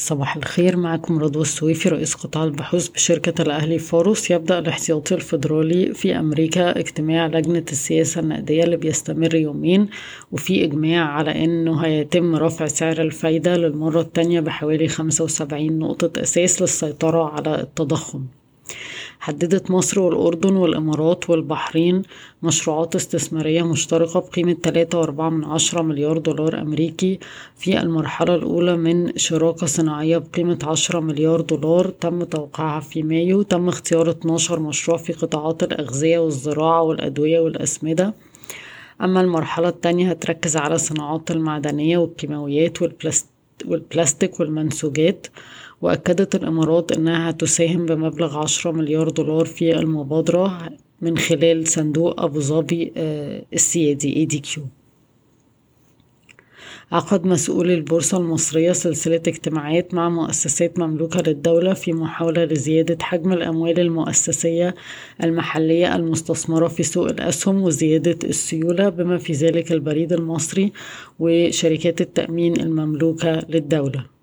صباح الخير معكم رضوى السويفي رئيس قطاع البحوث بشركة الأهلي فاروس يبدأ الاحتياطي الفيدرالي في أمريكا اجتماع لجنة السياسة النقدية اللي بيستمر يومين وفي إجماع على إنه هيتم رفع سعر الفايدة للمرة التانية بحوالي خمسة وسبعين نقطة أساس للسيطرة على التضخم. حددت مصر والأردن والإمارات والبحرين مشروعات استثمارية مشتركة بقيمة تلاتة وأربعة من عشرة مليار دولار أمريكي في المرحلة الأولى من شراكة صناعية بقيمة عشرة مليار دولار. تم توقيعها في مايو. تم اختيار 12 مشروع في قطاعات الأغذية والزراعة والأدوية والأسمدة. أما المرحلة التانية هتركز على الصناعات المعدنية والكيماويات والبلاستيك والمنسوجات. وأكدت الإمارات أنها تساهم بمبلغ عشرة مليار دولار في المبادرة من خلال صندوق أبو ظبي آه، السيادي ADQ عقد مسؤول البورصة المصرية سلسلة اجتماعات مع مؤسسات مملوكة للدولة في محاولة لزيادة حجم الأموال المؤسسية المحلية المستثمرة في سوق الأسهم وزيادة السيولة بما في ذلك البريد المصري وشركات التأمين المملوكة للدولة.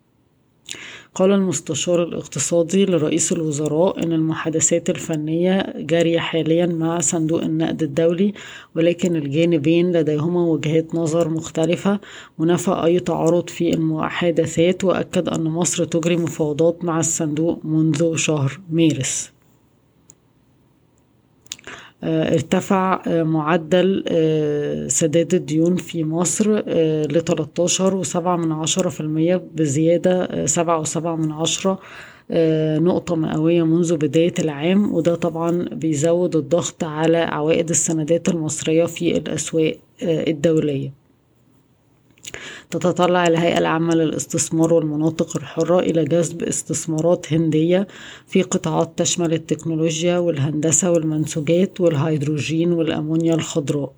قال المستشار الاقتصادي لرئيس الوزراء أن المحادثات الفنية جارية حاليا مع صندوق النقد الدولي ولكن الجانبين لديهما وجهات نظر مختلفة ونفى أي تعارض في المحادثات وأكد أن مصر تجري مفاوضات مع الصندوق منذ شهر مارس. ارتفع آه، معدل آه، سداد الديون في مصر ل 13 وسبعة من عشرة في المية بزيادة سبعة وسبعة من عشرة نقطة مئوية منذ بداية العام. وده طبعا بيزود الضغط على عوائد السندات المصرية في الأسواق الدولية. تتطلع الهيئة العامة للاستثمار والمناطق الحرة إلى جذب استثمارات هندية في قطاعات تشمل التكنولوجيا والهندسة والمنسوجات والهيدروجين والأمونيا الخضراء.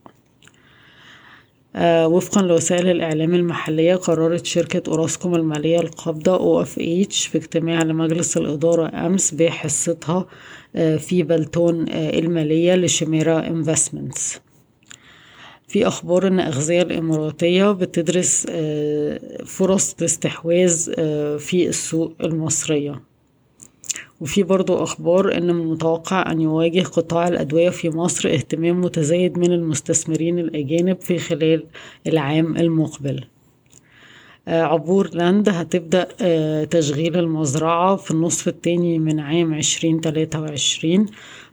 آه وفقا لوسائل الإعلام المحلية قررت شركة أوراسكوم المالية القابضة OFH في اجتماع لمجلس الإدارة أمس بحصتها آه في بلتون آه المالية ل Chimera Investments. في أخبار إن أغذية الإماراتية بتدرس آه، فرص الاستحواذ آه، في السوق المصرية. وفي برضو أخبار إن من المتوقع أن يواجه قطاع الأدوية في مصر اهتمام متزايد من المستثمرين الأجانب في خلال العام المقبل. آه، عبور لاند هتبدأ تشغيل المزرعة في النصف الثاني من عام عشرين تلاتة وعشرين.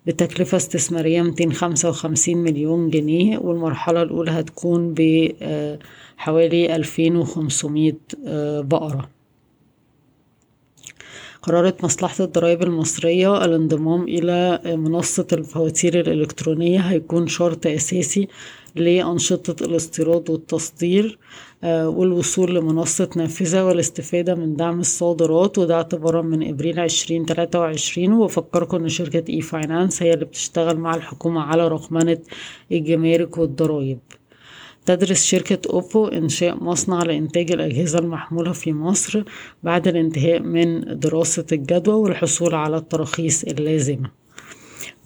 بتكلفة استثمارية 255 مليون جنيه والمرحلة الأولى هتكون بحوالي 2500 آه، بقرة. قررت مصلحة الضرائب المصرية الانضمام إلى منصة الفواتير الإلكترونية هيكون شرط أساسي لأنشطة الاستيراد والتصدير آه، والوصول لمنصة نافذة والاستفادة من دعم الصادرات وده اعتبارا من إبريل عشرين تلاتة وعشرين. وفكركم إن شركة e-finance هي اللي بتشتغل مع الحكومة على رقمنة الجمارك والضرايب. تدرس شركة Oppo إنشاء مصنع لإنتاج الأجهزة المحمولة في مصر بعد الانتهاء من دراسة الجدوى والحصول على التراخيص اللازمة.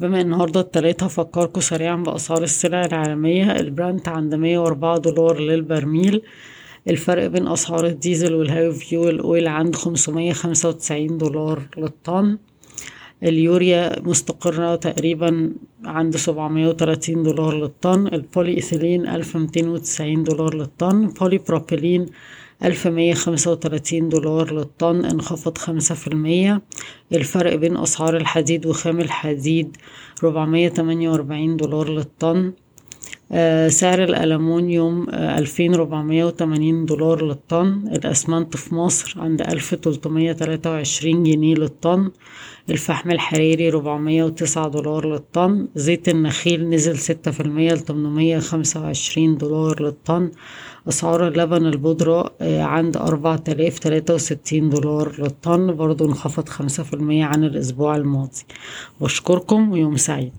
بما إن النهاردة التلاتة هفكركوا سريعا بأسعار السلع العالمية البرانت عند مية وأربعة دولار للبرميل. الفرق بين أسعار الديزل وال high fuel oil عند خمسمية خمسة وتسعين دولار للطن. اليوريا مستقرة تقريبا عند سبعمية وتلاتين دولار للطن. البولي إيثيلين ألف ميتين وتسعين دولار للطن. بولي بروبيلين ألف مية خمسة وتلاتين دولار للطن انخفض خمسة في المية. الفرق بين أسعار الحديد وخام الحديد ربعمية تمانية وأربعين دولار للطن. سعر الألمونيوم آه، ألفين ربعمية وتمانين دولار للطن. الأسمنت في مصر عند ألف تلتمية تلاتة وعشرين جنيه للطن. الفحم ربعمية وتسعة دولار للطن. زيت النخيل نزل ستة في المية لتمنمية خمسة وعشرين دولار للطن. أسعار اللبن البودرة آه، عند أربعة آلاف تلاتة وستين دولار للطن. برضو انخفض خمسة في المية عن الأسبوع الماضي. بشكركم ويوم سعيد.